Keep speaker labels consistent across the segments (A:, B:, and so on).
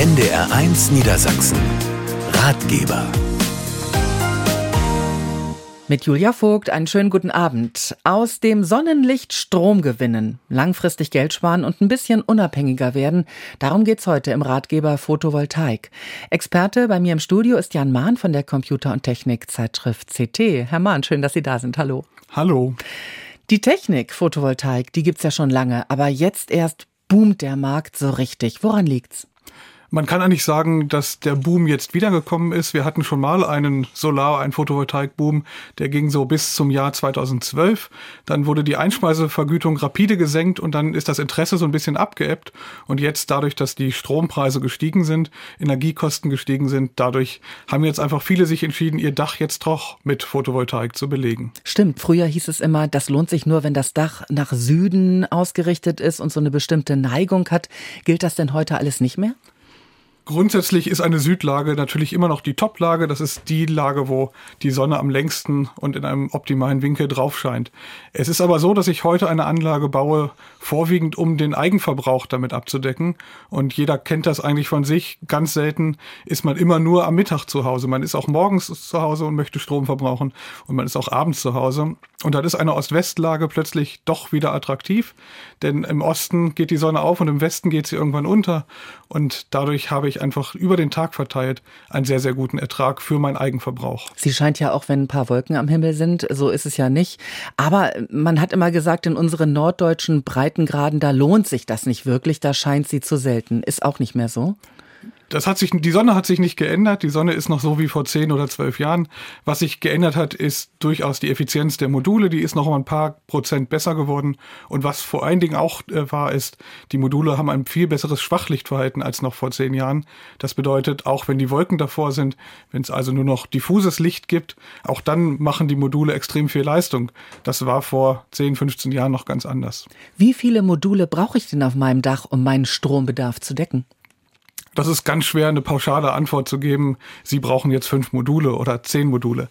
A: NDR1 Niedersachsen. Ratgeber.
B: Mit Julia Vogt einen schönen guten Abend. Aus dem Sonnenlicht Strom gewinnen, langfristig Geld sparen und ein bisschen unabhängiger werden. Darum geht's heute im Ratgeber Photovoltaik. Experte bei mir im Studio ist Jan Mahn von der Computer- und Technikzeitschrift CT. Herr Mahn, schön, dass Sie da sind. Hallo.
C: Hallo.
B: Die Technik Photovoltaik, die gibt's ja schon lange, aber jetzt erst boomt der Markt so richtig. Woran liegt's?
C: Man kann eigentlich sagen, dass der Boom jetzt wiedergekommen ist. Wir hatten schon mal einen Solar-, einen Photovoltaik-Boom, der ging so bis zum Jahr 2012. Dann wurde die Einspeisevergütung rapide gesenkt und dann ist das Interesse so ein bisschen abgeebbt. Und jetzt dadurch, dass die Strompreise gestiegen sind, Energiekosten gestiegen sind, dadurch haben jetzt einfach viele sich entschieden, ihr Dach jetzt doch mit Photovoltaik zu belegen.
B: Stimmt, früher hieß es immer, das lohnt sich nur, wenn das Dach nach Süden ausgerichtet ist und so eine bestimmte Neigung hat. Gilt das denn heute alles nicht mehr?
C: Grundsätzlich ist eine Südlage natürlich immer noch die Toplage. Das ist die Lage, wo die Sonne am längsten und in einem optimalen Winkel drauf scheint. Es ist aber so, dass ich heute eine Anlage baue, vorwiegend um den Eigenverbrauch damit abzudecken. Und jeder kennt das eigentlich von sich. Ganz selten ist man immer nur am Mittag zu Hause. Man ist auch morgens zu Hause und möchte Strom verbrauchen. Und man ist auch abends zu Hause. Und dann ist eine Ost-West-Lage plötzlich doch wieder attraktiv. Denn im Osten geht die Sonne auf und im Westen geht sie irgendwann unter. Und dadurch habe ich einfach über den Tag verteilt einen sehr, sehr guten Ertrag für meinen Eigenverbrauch.
B: Sie scheint ja auch, wenn ein paar Wolken am Himmel sind, so ist es ja nicht. Aber man hat immer gesagt, in unseren norddeutschen Breitengraden, da lohnt sich das nicht wirklich, da scheint sie zu selten. Ist auch nicht mehr so?
C: Das hat sich, die Sonne hat sich nicht geändert. Die Sonne ist noch so wie vor zehn oder zwölf Jahren. Was sich geändert hat, ist durchaus die Effizienz der Module. Die ist noch mal ein paar Prozent besser geworden. Und was vor allen Dingen auch äh, war, ist, die Module haben ein viel besseres Schwachlichtverhalten als noch vor zehn Jahren. Das bedeutet, auch wenn die Wolken davor sind, wenn es also nur noch diffuses Licht gibt, auch dann machen die Module extrem viel Leistung. Das war vor 10, 15 Jahren noch ganz anders.
B: Wie viele Module brauche ich denn auf meinem Dach, um meinen Strombedarf zu decken?
C: Das ist ganz schwer, eine pauschale Antwort zu geben. Sie brauchen jetzt fünf Module oder zehn Module.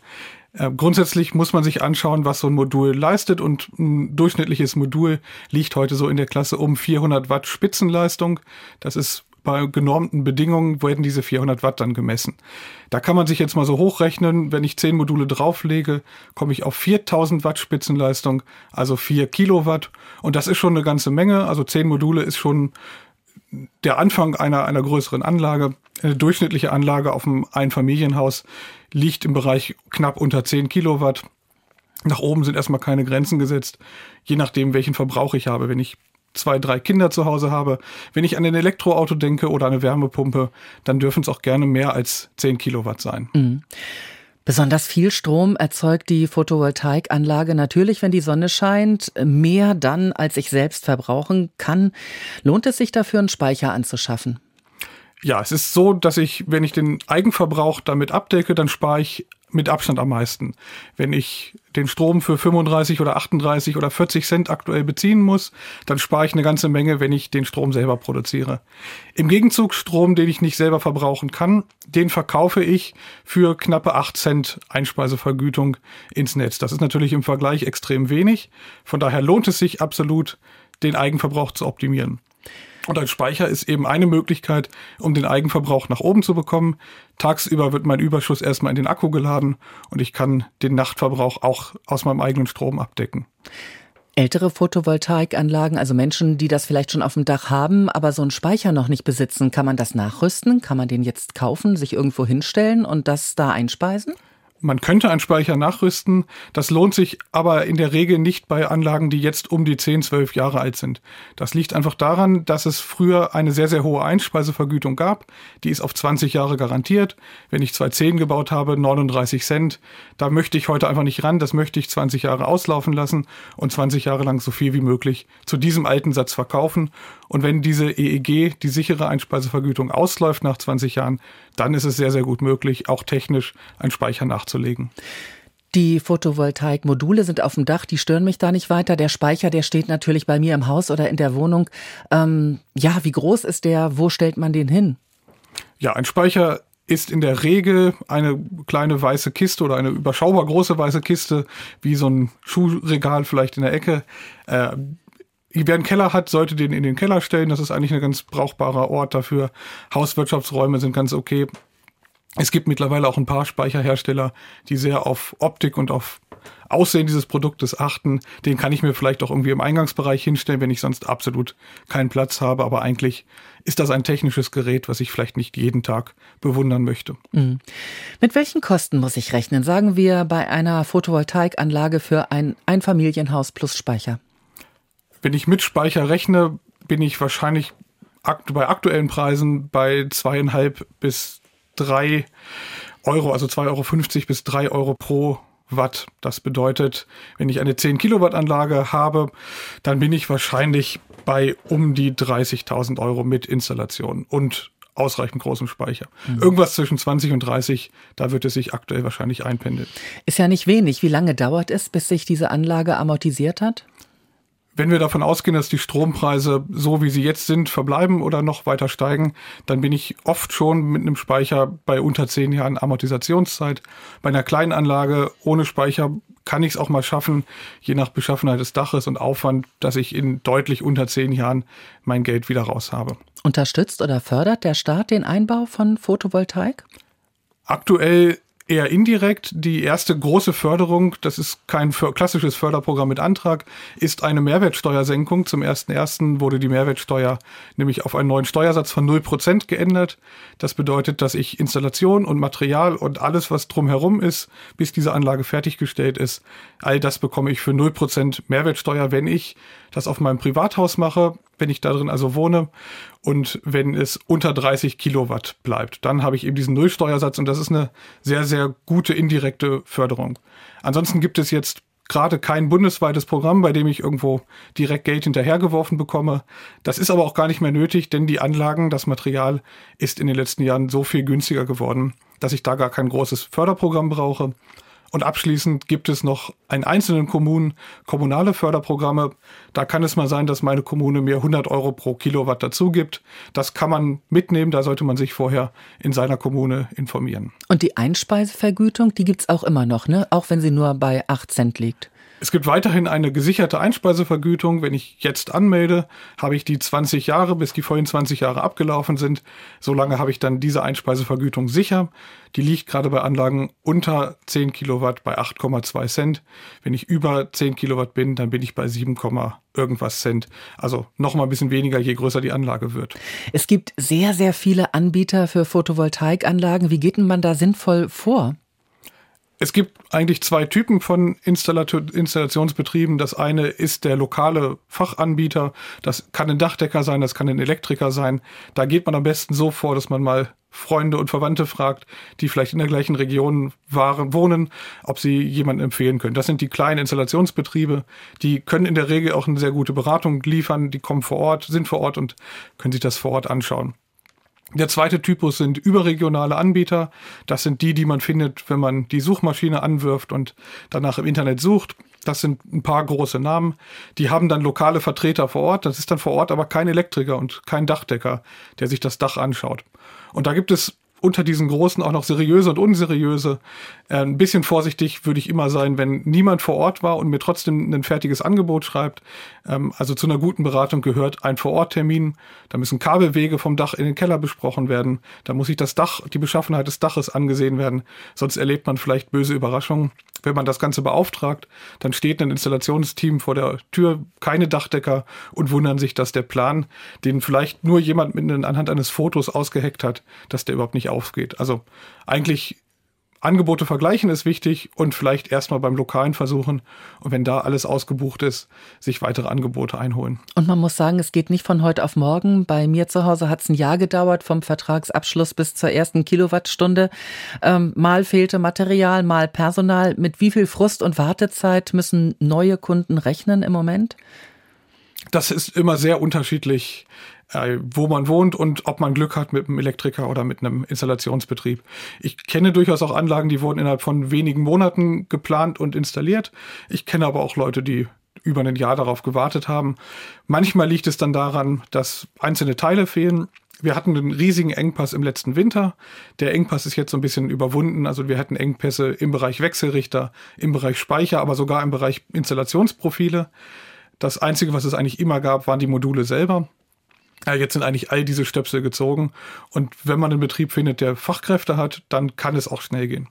C: Äh, grundsätzlich muss man sich anschauen, was so ein Modul leistet und ein durchschnittliches Modul liegt heute so in der Klasse um 400 Watt Spitzenleistung. Das ist bei genormten Bedingungen werden diese 400 Watt dann gemessen. Da kann man sich jetzt mal so hochrechnen, wenn ich 10 Module drauflege, komme ich auf 4000 Watt Spitzenleistung, also 4 Kilowatt. Und das ist schon eine ganze Menge. Also 10 Module ist schon der Anfang einer, einer größeren Anlage. Eine durchschnittliche Anlage auf einem Einfamilienhaus liegt im Bereich knapp unter 10 Kilowatt. Nach oben sind erstmal keine Grenzen gesetzt, je nachdem, welchen Verbrauch ich habe. Wenn ich zwei, drei Kinder zu Hause habe, wenn ich an ein Elektroauto denke oder eine Wärmepumpe, dann dürfen es auch gerne mehr als 10 Kilowatt sein. Mhm.
B: Besonders viel Strom erzeugt die Photovoltaikanlage natürlich, wenn die Sonne scheint, mehr dann, als ich selbst verbrauchen kann. Lohnt es sich dafür, einen Speicher anzuschaffen?
C: Ja, es ist so, dass ich, wenn ich den Eigenverbrauch damit abdecke, dann spare ich mit Abstand am meisten. Wenn ich den Strom für 35 oder 38 oder 40 Cent aktuell beziehen muss, dann spare ich eine ganze Menge, wenn ich den Strom selber produziere. Im Gegenzug Strom, den ich nicht selber verbrauchen kann, den verkaufe ich für knappe 8 Cent Einspeisevergütung ins Netz. Das ist natürlich im Vergleich extrem wenig. Von daher lohnt es sich absolut, den Eigenverbrauch zu optimieren. Und ein Speicher ist eben eine Möglichkeit, um den Eigenverbrauch nach oben zu bekommen. Tagsüber wird mein Überschuss erstmal in den Akku geladen und ich kann den Nachtverbrauch auch aus meinem eigenen Strom abdecken.
B: Ältere Photovoltaikanlagen, also Menschen, die das vielleicht schon auf dem Dach haben, aber so einen Speicher noch nicht besitzen, kann man das nachrüsten? Kann man den jetzt kaufen, sich irgendwo hinstellen und das da einspeisen?
C: Man könnte einen Speicher nachrüsten, das lohnt sich aber in der Regel nicht bei Anlagen, die jetzt um die 10, 12 Jahre alt sind. Das liegt einfach daran, dass es früher eine sehr, sehr hohe Einspeisevergütung gab. Die ist auf 20 Jahre garantiert. Wenn ich 210 gebaut habe, 39 Cent, da möchte ich heute einfach nicht ran, das möchte ich 20 Jahre auslaufen lassen und 20 Jahre lang so viel wie möglich zu diesem alten Satz verkaufen. Und wenn diese EEG, die sichere Einspeisevergütung, ausläuft nach 20 Jahren, dann ist es sehr, sehr gut möglich, auch technisch einen Speicher nachzulegen.
B: Die Photovoltaikmodule sind auf dem Dach, die stören mich da nicht weiter. Der Speicher, der steht natürlich bei mir im Haus oder in der Wohnung. Ähm, ja, wie groß ist der? Wo stellt man den hin?
C: Ja, ein Speicher ist in der Regel eine kleine weiße Kiste oder eine überschaubar große weiße Kiste, wie so ein Schuhregal vielleicht in der Ecke. Äh, wer einen Keller hat, sollte den in den Keller stellen. Das ist eigentlich ein ganz brauchbarer Ort dafür. Hauswirtschaftsräume sind ganz okay. Es gibt mittlerweile auch ein paar Speicherhersteller, die sehr auf Optik und auf Aussehen dieses Produktes achten. Den kann ich mir vielleicht auch irgendwie im Eingangsbereich hinstellen, wenn ich sonst absolut keinen Platz habe. Aber eigentlich ist das ein technisches Gerät, was ich vielleicht nicht jeden Tag bewundern möchte. Mhm.
B: Mit welchen Kosten muss ich rechnen? Sagen wir bei einer Photovoltaikanlage für ein Einfamilienhaus plus Speicher.
C: Wenn ich mit Speicher rechne, bin ich wahrscheinlich bei aktuellen Preisen bei zweieinhalb bis drei Euro, also 2,50 Euro bis drei Euro pro Watt. Das bedeutet, wenn ich eine 10 Kilowatt Anlage habe, dann bin ich wahrscheinlich bei um die 30.000 Euro mit Installation und ausreichend großem Speicher. Mhm. Irgendwas zwischen 20 und 30, da wird es sich aktuell wahrscheinlich einpendeln.
B: Ist ja nicht wenig. Wie lange dauert es, bis sich diese Anlage amortisiert hat?
C: Wenn wir davon ausgehen, dass die Strompreise so wie sie jetzt sind verbleiben oder noch weiter steigen, dann bin ich oft schon mit einem Speicher bei unter zehn Jahren Amortisationszeit. Bei einer kleinen Anlage ohne Speicher kann ich es auch mal schaffen, je nach Beschaffenheit des Daches und Aufwand, dass ich in deutlich unter zehn Jahren mein Geld wieder raus habe.
B: Unterstützt oder fördert der Staat den Einbau von Photovoltaik?
C: Aktuell eher indirekt. Die erste große Förderung, das ist kein klassisches Förderprogramm mit Antrag, ist eine Mehrwertsteuersenkung. Zum 1.1. wurde die Mehrwertsteuer nämlich auf einen neuen Steuersatz von 0% geändert. Das bedeutet, dass ich Installation und Material und alles, was drumherum ist, bis diese Anlage fertiggestellt ist, all das bekomme ich für 0% Mehrwertsteuer, wenn ich das auf meinem Privathaus mache, wenn ich da drin also wohne und wenn es unter 30 Kilowatt bleibt. Dann habe ich eben diesen Nullsteuersatz und das ist eine sehr, sehr gute indirekte Förderung. Ansonsten gibt es jetzt gerade kein bundesweites Programm, bei dem ich irgendwo direkt Geld hinterhergeworfen bekomme. Das ist aber auch gar nicht mehr nötig, denn die Anlagen, das Material ist in den letzten Jahren so viel günstiger geworden, dass ich da gar kein großes Förderprogramm brauche. Und abschließend gibt es noch in einzelnen Kommunen kommunale Förderprogramme. Da kann es mal sein, dass meine Kommune mir 100 Euro pro Kilowatt dazu gibt. Das kann man mitnehmen. Da sollte man sich vorher in seiner Kommune informieren.
B: Und die Einspeisevergütung, die gibt es auch immer noch, ne? auch wenn sie nur bei 8 Cent liegt.
C: Es gibt weiterhin eine gesicherte Einspeisevergütung. Wenn ich jetzt anmelde, habe ich die 20 Jahre, bis die vollen 20 Jahre abgelaufen sind. Solange habe ich dann diese Einspeisevergütung sicher. Die liegt gerade bei Anlagen unter 10 Kilowatt bei 8,2 Cent. Wenn ich über 10 Kilowatt bin, dann bin ich bei 7, irgendwas Cent. Also noch mal ein bisschen weniger, je größer die Anlage wird.
B: Es gibt sehr, sehr viele Anbieter für Photovoltaikanlagen. Wie geht denn man da sinnvoll vor?
C: Es gibt eigentlich zwei Typen von Installationsbetrieben. Das eine ist der lokale Fachanbieter. Das kann ein Dachdecker sein, das kann ein Elektriker sein. Da geht man am besten so vor, dass man mal Freunde und Verwandte fragt, die vielleicht in der gleichen Region waren, wohnen, ob sie jemanden empfehlen können. Das sind die kleinen Installationsbetriebe. Die können in der Regel auch eine sehr gute Beratung liefern. Die kommen vor Ort, sind vor Ort und können sich das vor Ort anschauen. Der zweite Typus sind überregionale Anbieter. Das sind die, die man findet, wenn man die Suchmaschine anwirft und danach im Internet sucht. Das sind ein paar große Namen. Die haben dann lokale Vertreter vor Ort. Das ist dann vor Ort aber kein Elektriker und kein Dachdecker, der sich das Dach anschaut. Und da gibt es unter diesen großen auch noch seriöse und unseriöse. Äh, ein bisschen vorsichtig würde ich immer sein, wenn niemand vor Ort war und mir trotzdem ein fertiges Angebot schreibt. Ähm, also zu einer guten Beratung gehört ein Vororttermin. Da müssen Kabelwege vom Dach in den Keller besprochen werden. Da muss sich das Dach, die Beschaffenheit des Daches angesehen werden. Sonst erlebt man vielleicht böse Überraschungen wenn man das Ganze beauftragt, dann steht ein Installationsteam vor der Tür, keine Dachdecker und wundern sich, dass der Plan, den vielleicht nur jemand mit anhand eines Fotos ausgeheckt hat, dass der überhaupt nicht aufgeht. Also eigentlich Angebote vergleichen ist wichtig und vielleicht erstmal beim Lokalen versuchen und wenn da alles ausgebucht ist, sich weitere Angebote einholen.
B: Und man muss sagen, es geht nicht von heute auf morgen. Bei mir zu Hause hat es ein Jahr gedauert, vom Vertragsabschluss bis zur ersten Kilowattstunde. Ähm, mal fehlte Material, mal Personal. Mit wie viel Frust und Wartezeit müssen neue Kunden rechnen im Moment?
C: Das ist immer sehr unterschiedlich äh, wo man wohnt und ob man Glück hat mit einem Elektriker oder mit einem Installationsbetrieb. Ich kenne durchaus auch Anlagen, die wurden innerhalb von wenigen Monaten geplant und installiert. Ich kenne aber auch Leute, die über ein Jahr darauf gewartet haben. Manchmal liegt es dann daran, dass einzelne Teile fehlen. Wir hatten einen riesigen Engpass im letzten Winter. Der Engpass ist jetzt so ein bisschen überwunden. Also wir hatten Engpässe im Bereich Wechselrichter, im Bereich Speicher, aber sogar im Bereich Installationsprofile. Das Einzige, was es eigentlich immer gab, waren die Module selber. Ja, jetzt sind eigentlich all diese Stöpsel gezogen. Und wenn man einen Betrieb findet, der Fachkräfte hat, dann kann es auch schnell gehen.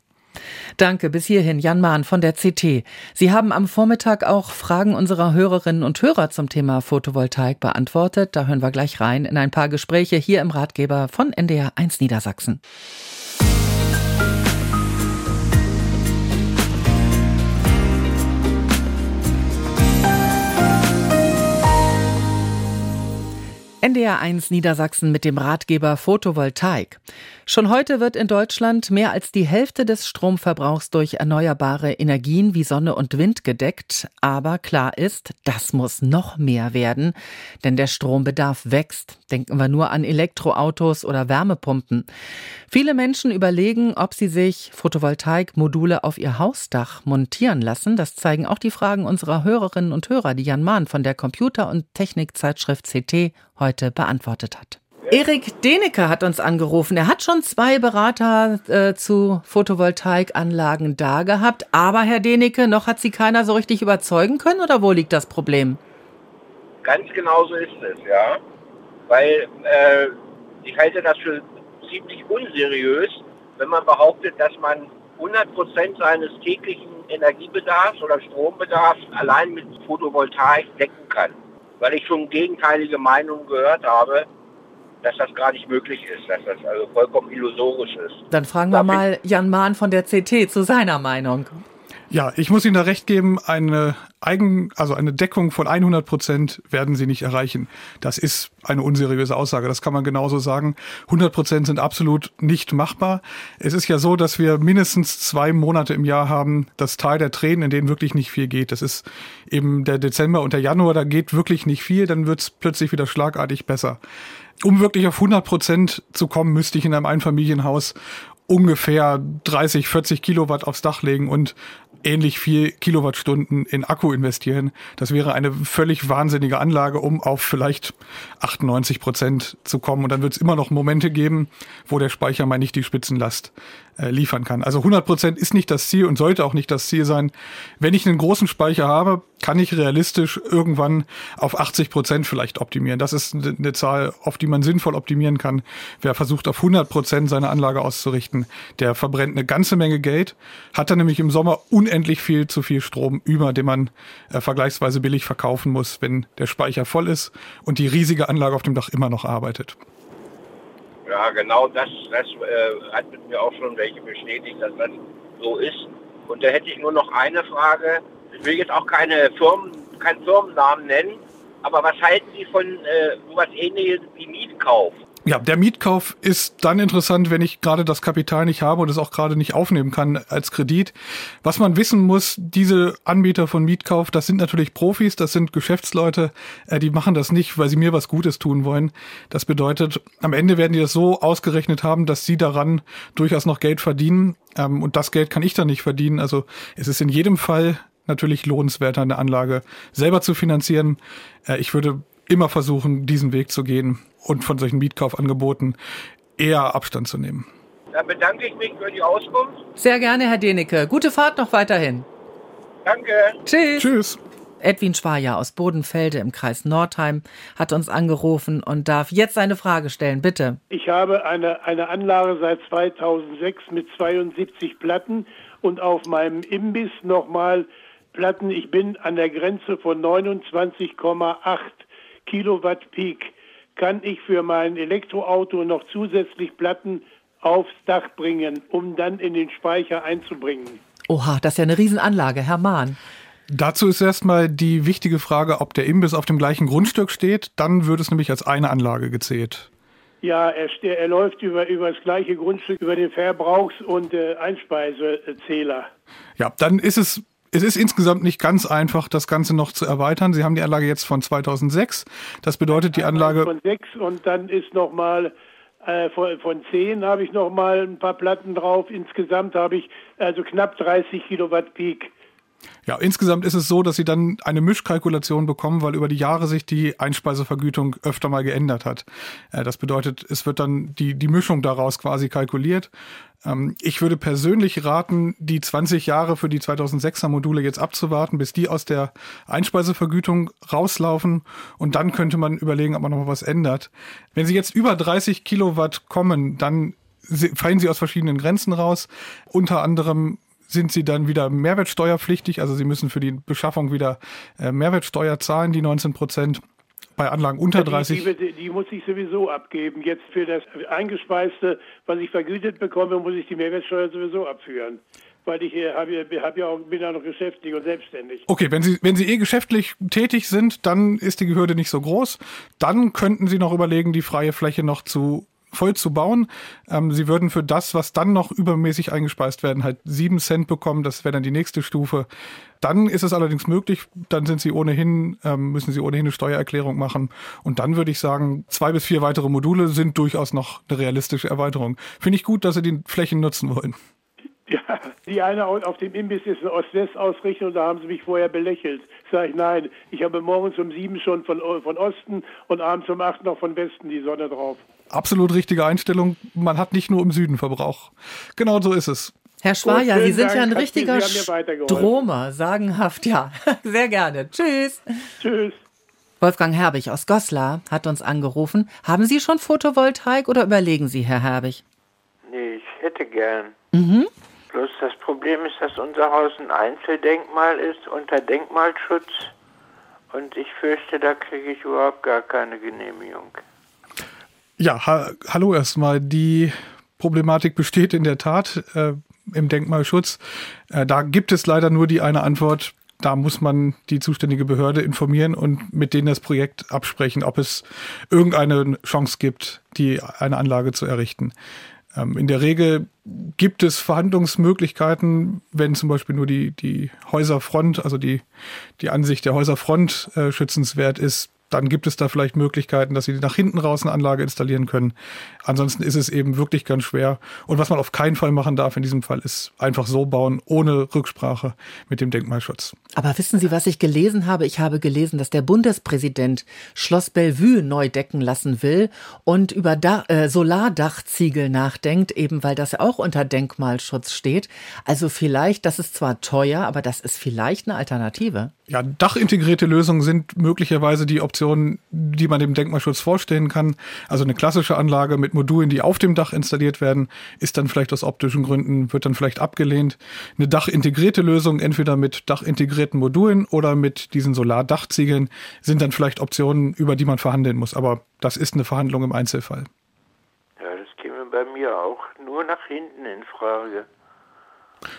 B: Danke, bis hierhin Jan Mahn von der CT. Sie haben am Vormittag auch Fragen unserer Hörerinnen und Hörer zum Thema Photovoltaik beantwortet. Da hören wir gleich rein in ein paar Gespräche hier im Ratgeber von NDR 1 Niedersachsen. NDR1 Niedersachsen mit dem Ratgeber Photovoltaik. Schon heute wird in Deutschland mehr als die Hälfte des Stromverbrauchs durch erneuerbare Energien wie Sonne und Wind gedeckt. Aber klar ist, das muss noch mehr werden, denn der Strombedarf wächst. Denken wir nur an Elektroautos oder Wärmepumpen. Viele Menschen überlegen, ob sie sich Photovoltaikmodule auf ihr Hausdach montieren lassen. Das zeigen auch die Fragen unserer Hörerinnen und Hörer, die Jan Mahn von der Computer- und Technikzeitschrift CT heute beantwortet hat. Erik Denecke hat uns angerufen. Er hat schon zwei Berater äh, zu Photovoltaikanlagen da gehabt. Aber Herr Denecke, noch hat Sie keiner so richtig überzeugen können oder wo liegt das Problem?
D: Ganz genau so ist es, ja. Weil äh, ich halte das für ziemlich unseriös, wenn man behauptet, dass man 100% seines täglichen Energiebedarfs oder Strombedarfs allein mit Photovoltaik decken kann. Weil ich schon gegenteilige Meinungen gehört habe, dass das gar nicht möglich ist, dass das also vollkommen illusorisch ist.
B: Dann fragen wir mal Jan Mahn von der CT zu seiner Meinung.
C: Ja, ich muss Ihnen da recht geben, eine Eigen, also eine Deckung von 100 Prozent werden Sie nicht erreichen. Das ist eine unseriöse Aussage. Das kann man genauso sagen. 100 Prozent sind absolut nicht machbar. Es ist ja so, dass wir mindestens zwei Monate im Jahr haben, das Tal der Tränen, in denen wirklich nicht viel geht. Das ist eben der Dezember und der Januar, da geht wirklich nicht viel. Dann wird es plötzlich wieder schlagartig besser. Um wirklich auf 100 Prozent zu kommen, müsste ich in einem Einfamilienhaus ungefähr 30, 40 Kilowatt aufs Dach legen und ähnlich viel Kilowattstunden in Akku investieren. Das wäre eine völlig wahnsinnige Anlage, um auf vielleicht 98 Prozent zu kommen. Und dann wird es immer noch Momente geben, wo der Speicher mal nicht die Spitzenlast äh, liefern kann. Also 100 Prozent ist nicht das Ziel und sollte auch nicht das Ziel sein. Wenn ich einen großen Speicher habe, kann ich realistisch irgendwann auf 80 Prozent vielleicht optimieren. Das ist eine Zahl, auf die man sinnvoll optimieren kann. Wer versucht, auf 100 Prozent seine Anlage auszurichten, der verbrennt eine ganze Menge Geld, hat dann nämlich im Sommer unendlich viel zu viel Strom über, den man äh, vergleichsweise billig verkaufen muss, wenn der Speicher voll ist und die riesige Anlage auf dem Dach immer noch arbeitet.
D: Ja, genau das, das äh, hat mit mir auch schon welche bestätigt, dass das so ist. Und da hätte ich nur noch eine Frage ich will jetzt auch keine Firmen, keinen Firmennamen nennen, aber was halten Sie von äh, sowas ähnliches wie Mietkauf?
C: Ja, der Mietkauf ist dann interessant, wenn ich gerade das Kapital nicht habe und es auch gerade nicht aufnehmen kann als Kredit. Was man wissen muss, diese Anbieter von Mietkauf, das sind natürlich Profis, das sind Geschäftsleute, äh, die machen das nicht, weil sie mir was Gutes tun wollen. Das bedeutet, am Ende werden die das so ausgerechnet haben, dass sie daran durchaus noch Geld verdienen. Ähm, und das Geld kann ich dann nicht verdienen. Also es ist in jedem Fall natürlich lohnenswerter, eine Anlage selber zu finanzieren. Äh, ich würde immer versuchen, diesen Weg zu gehen und von solchen Mietkaufangeboten eher Abstand zu nehmen.
D: Dann bedanke ich mich für die Auskunft.
B: Sehr gerne, Herr Denecke. Gute Fahrt noch weiterhin.
D: Danke.
B: Tschüss.
C: Tschüss.
B: Edwin Schwaja aus Bodenfelde im Kreis Nordheim hat uns angerufen und darf jetzt seine Frage stellen. Bitte.
E: Ich habe eine, eine Anlage seit 2006 mit 72 Platten und auf meinem Imbiss nochmal Platten. Ich bin an der Grenze von 29,8 Kilowatt Peak. Kann ich für mein Elektroauto noch zusätzlich Platten aufs Dach bringen, um dann in den Speicher einzubringen?
B: Oha, das ist ja eine Riesenanlage, Herr Mahn.
C: Dazu ist erstmal die wichtige Frage, ob der Imbiss auf dem gleichen Grundstück steht. Dann wird es nämlich als eine Anlage gezählt.
E: Ja, er, er läuft über, über das gleiche Grundstück, über den Verbrauchs- und äh, Einspeisezähler.
C: Ja, dann ist es es ist insgesamt nicht ganz einfach, das Ganze noch zu erweitern. Sie haben die Anlage jetzt von 2006. Das bedeutet, die Anlage.
E: Von 6 und dann ist nochmal äh, von, von 10 habe ich nochmal ein paar Platten drauf. Insgesamt habe ich also knapp 30 Kilowatt Peak.
C: Ja, insgesamt ist es so, dass sie dann eine Mischkalkulation bekommen, weil über die Jahre sich die Einspeisevergütung öfter mal geändert hat. Äh, das bedeutet, es wird dann die, die Mischung daraus quasi kalkuliert. Ähm, ich würde persönlich raten, die 20 Jahre für die 2006er Module jetzt abzuwarten, bis die aus der Einspeisevergütung rauslaufen und dann könnte man überlegen, ob man noch was ändert. Wenn sie jetzt über 30 Kilowatt kommen, dann fallen sie aus verschiedenen Grenzen raus. Unter anderem sind sie dann wieder mehrwertsteuerpflichtig. Also sie müssen für die Beschaffung wieder äh, Mehrwertsteuer zahlen, die 19 Prozent. Bei Anlagen unter 30.
E: Die, die, die, muss ich sowieso abgeben. Jetzt für das Eingespeiste, was ich vergütet bekomme, muss ich die Mehrwertsteuer sowieso abführen weil ich hab, hab ja auch, bin ja noch geschäftlich und selbstständig.
C: Okay, wenn Sie, wenn Sie eh geschäftlich tätig sind, dann ist die Hürde nicht so groß. Dann könnten Sie noch überlegen, die freie Fläche noch zu voll zu bauen. Ähm, sie würden für das, was dann noch übermäßig eingespeist werden, halt sieben Cent bekommen. Das wäre dann die nächste Stufe. Dann ist es allerdings möglich, dann sind sie ohnehin, ähm, müssen sie ohnehin eine Steuererklärung machen. Und dann würde ich sagen, zwei bis vier weitere Module sind durchaus noch eine realistische Erweiterung. Finde ich gut, dass sie die Flächen nutzen wollen.
E: Ja, die eine auf dem Imbiss ist eine Ost-West-Ausrichtung, da haben sie mich vorher belächelt. Sag ich, nein, ich habe morgens um sieben schon von, von Osten und abends um acht noch von Westen die Sonne drauf.
C: Absolut richtige Einstellung. Man hat nicht nur im Süden Verbrauch. Genau so ist es.
B: Herr Schwaja, Sie sind Dank, ja ein richtiger Stromer, sagenhaft, ja. Sehr gerne. Tschüss.
E: Tschüss.
B: Wolfgang Herbig aus Goslar hat uns angerufen. Haben Sie schon Photovoltaik oder überlegen Sie, Herr Herbig?
F: Nee, ich hätte gern. Mhm. Bloß das Problem ist, dass unser Haus ein Einzeldenkmal ist unter Denkmalschutz und ich fürchte, da kriege ich überhaupt gar keine Genehmigung.
C: Ja, ha hallo erstmal. Die Problematik besteht in der Tat äh, im Denkmalschutz. Äh, da gibt es leider nur die eine Antwort. Da muss man die zuständige Behörde informieren und mit denen das Projekt absprechen, ob es irgendeine Chance gibt, die eine Anlage zu errichten. Ähm, in der Regel gibt es Verhandlungsmöglichkeiten, wenn zum Beispiel nur die, die Häuserfront, also die, die Ansicht der Häuserfront äh, schützenswert ist, dann gibt es da vielleicht Möglichkeiten, dass sie nach hinten raus eine Anlage installieren können. Ansonsten ist es eben wirklich ganz schwer. Und was man auf keinen Fall machen darf in diesem Fall, ist einfach so bauen, ohne Rücksprache mit dem Denkmalschutz.
B: Aber wissen Sie, was ich gelesen habe? Ich habe gelesen, dass der Bundespräsident Schloss Bellevue neu decken lassen will und über Dach, äh, Solardachziegel nachdenkt, eben weil das auch unter Denkmalschutz steht. Also vielleicht, das ist zwar teuer, aber das ist vielleicht eine Alternative.
C: Ja, dachintegrierte Lösungen sind möglicherweise die Optionen, die man dem Denkmalschutz vorstellen kann. Also eine klassische Anlage mit Modulen, die auf dem Dach installiert werden, ist dann vielleicht aus optischen Gründen, wird dann vielleicht abgelehnt. Eine dachintegrierte Lösung, entweder mit dachintegrierten Modulen oder mit diesen Solardachziegeln, sind dann vielleicht Optionen, über die man verhandeln muss. Aber das ist eine Verhandlung im Einzelfall.
F: Ja, das käme bei mir auch nur nach hinten in Frage.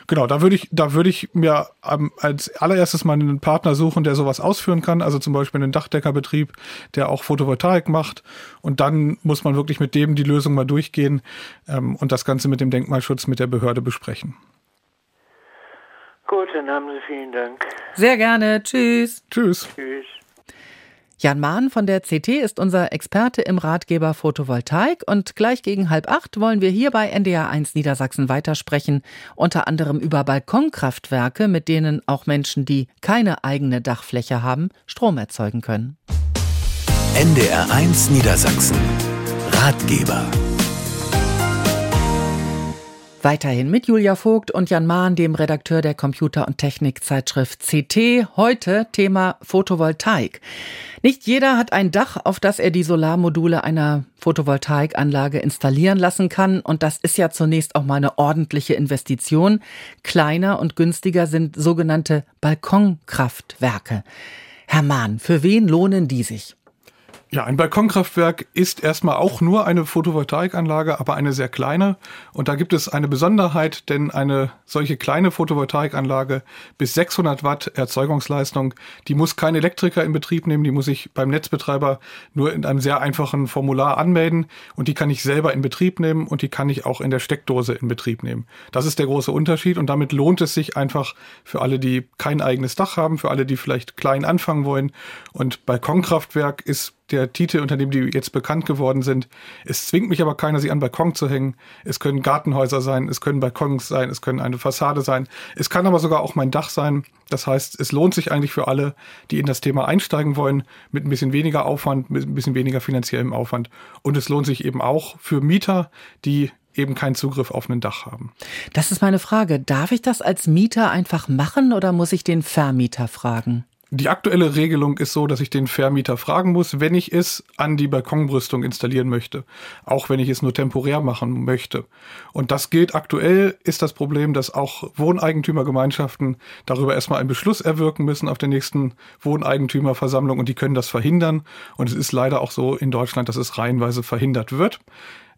C: Genau, da würde ich, da würde ich mir als allererstes mal einen Partner suchen, der sowas ausführen kann, also zum Beispiel einen Dachdeckerbetrieb, der auch Photovoltaik macht. Und dann muss man wirklich mit dem die Lösung mal durchgehen ähm, und das Ganze mit dem Denkmalschutz mit der Behörde besprechen.
F: Gut, dann haben Sie vielen Dank.
B: Sehr gerne. Tschüss.
C: Tschüss.
F: Tschüss.
B: Jan Mahn von der CT ist unser Experte im Ratgeber Photovoltaik und gleich gegen halb acht wollen wir hier bei NDR1 Niedersachsen weitersprechen, unter anderem über Balkonkraftwerke, mit denen auch Menschen, die keine eigene Dachfläche haben, Strom erzeugen können.
A: NDR1 Niedersachsen. Ratgeber
B: Weiterhin mit Julia Vogt und Jan Mahn, dem Redakteur der Computer- und Technikzeitschrift CT. Heute Thema Photovoltaik. Nicht jeder hat ein Dach, auf das er die Solarmodule einer Photovoltaikanlage installieren lassen kann. Und das ist ja zunächst auch mal eine ordentliche Investition. Kleiner und günstiger sind sogenannte Balkonkraftwerke. Herr Mahn, für wen lohnen die sich?
C: Ja, ein Balkonkraftwerk ist erstmal auch nur eine Photovoltaikanlage, aber eine sehr kleine. Und da gibt es eine Besonderheit, denn eine solche kleine Photovoltaikanlage bis 600 Watt Erzeugungsleistung, die muss kein Elektriker in Betrieb nehmen, die muss ich beim Netzbetreiber nur in einem sehr einfachen Formular anmelden und die kann ich selber in Betrieb nehmen und die kann ich auch in der Steckdose in Betrieb nehmen. Das ist der große Unterschied und damit lohnt es sich einfach für alle, die kein eigenes Dach haben, für alle, die vielleicht klein anfangen wollen. Und Balkonkraftwerk ist der Titel, unter dem die jetzt bekannt geworden sind. Es zwingt mich aber keiner, sie an Balkon zu hängen. Es können Gartenhäuser sein, es können Balkons sein, es können eine Fassade sein. Es kann aber sogar auch mein Dach sein. Das heißt, es lohnt sich eigentlich für alle, die in das Thema einsteigen wollen, mit ein bisschen weniger Aufwand, mit ein bisschen weniger finanziellem Aufwand. Und es lohnt sich eben auch für Mieter, die eben keinen Zugriff auf ein Dach haben.
B: Das ist meine Frage. Darf ich das als Mieter einfach machen oder muss ich den Vermieter fragen?
C: Die aktuelle Regelung ist so, dass ich den Vermieter fragen muss, wenn ich es an die Balkonbrüstung installieren möchte. Auch wenn ich es nur temporär machen möchte. Und das gilt aktuell, ist das Problem, dass auch Wohneigentümergemeinschaften darüber erstmal einen Beschluss erwirken müssen auf der nächsten Wohneigentümerversammlung und die können das verhindern. Und es ist leider auch so in Deutschland, dass es reihenweise verhindert wird.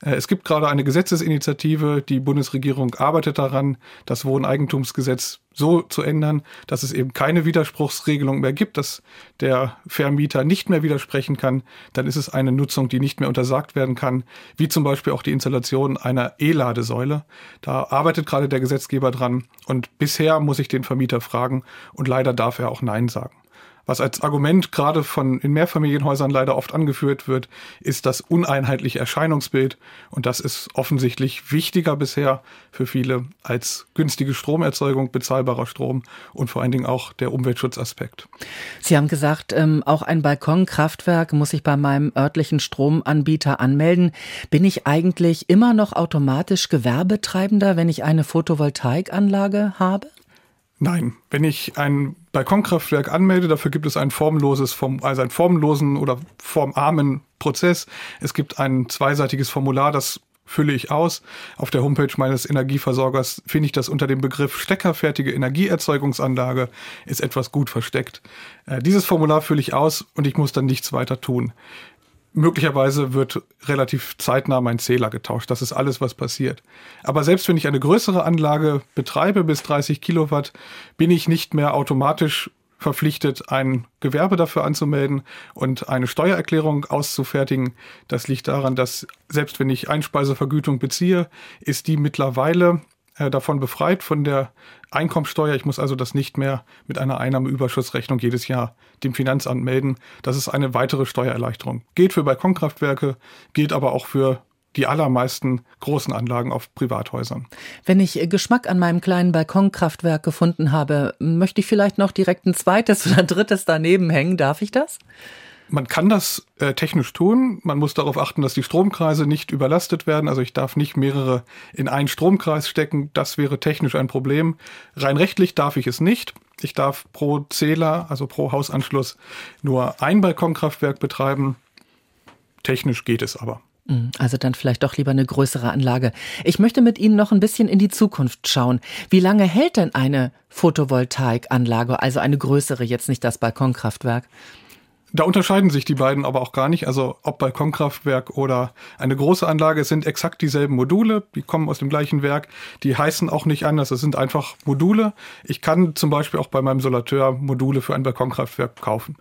C: Äh, es gibt gerade eine Gesetzesinitiative. Die Bundesregierung arbeitet daran, das Wohneigentumsgesetz so zu ändern, dass es eben keine Widerspruchsregelung mehr gibt, dass der Vermieter nicht mehr widersprechen kann. Dann ist es eine Nutzung, die nicht mehr untersagt werden kann, wie zum Beispiel auch die Installation einer E-Ladesäule. Da arbeitet gerade der Gesetzgeber dran und bisher muss ich den Vermieter fragen und leider darf er auch Nein sagen. Was als Argument gerade von in Mehrfamilienhäusern leider oft angeführt wird, ist das uneinheitliche Erscheinungsbild. Und das ist offensichtlich wichtiger bisher für viele als günstige Stromerzeugung, bezahlbarer Strom und vor allen Dingen auch der Umweltschutzaspekt.
B: Sie haben gesagt, ähm, auch ein Balkonkraftwerk muss ich bei meinem örtlichen Stromanbieter anmelden. Bin ich eigentlich immer noch automatisch Gewerbetreibender, wenn ich eine Photovoltaikanlage habe?
C: Nein, wenn ich ein Balkonkraftwerk anmelde, dafür gibt es ein formloses, also einen formlosen oder formarmen Prozess. Es gibt ein zweiseitiges Formular, das fülle ich aus. Auf der Homepage meines Energieversorgers finde ich das unter dem Begriff steckerfertige Energieerzeugungsanlage, ist etwas gut versteckt. Äh, dieses Formular fülle ich aus und ich muss dann nichts weiter tun möglicherweise wird relativ zeitnah mein Zähler getauscht. Das ist alles, was passiert. Aber selbst wenn ich eine größere Anlage betreibe bis 30 Kilowatt, bin ich nicht mehr automatisch verpflichtet, ein Gewerbe dafür anzumelden und eine Steuererklärung auszufertigen. Das liegt daran, dass selbst wenn ich Einspeisevergütung beziehe, ist die mittlerweile davon befreit von der Einkommensteuer. Ich muss also das nicht mehr mit einer Einnahmeüberschussrechnung jedes Jahr dem Finanzamt melden. Das ist eine weitere Steuererleichterung. Gilt für Balkonkraftwerke, gilt aber auch für die allermeisten großen Anlagen auf Privathäusern.
B: Wenn ich Geschmack an meinem kleinen Balkonkraftwerk gefunden habe, möchte ich vielleicht noch direkt ein zweites oder drittes daneben hängen. Darf ich das?
C: Man kann das äh, technisch tun. Man muss darauf achten, dass die Stromkreise nicht überlastet werden. Also ich darf nicht mehrere in einen Stromkreis stecken. Das wäre technisch ein Problem. Rein rechtlich darf ich es nicht. Ich darf pro Zähler, also pro Hausanschluss, nur ein Balkonkraftwerk betreiben. Technisch geht es aber.
B: Mhm, also dann vielleicht doch lieber eine größere Anlage. Ich möchte mit Ihnen noch ein bisschen in die Zukunft schauen. Wie lange hält denn eine Photovoltaikanlage, also eine größere, jetzt nicht das Balkonkraftwerk?
C: Da unterscheiden sich die beiden aber auch gar nicht. Also ob Balkonkraftwerk oder eine große Anlage, es sind exakt dieselben Module. Die kommen aus dem gleichen Werk. Die heißen auch nicht anders. Es sind einfach Module. Ich kann zum Beispiel auch bei meinem Solateur Module für ein Balkonkraftwerk kaufen.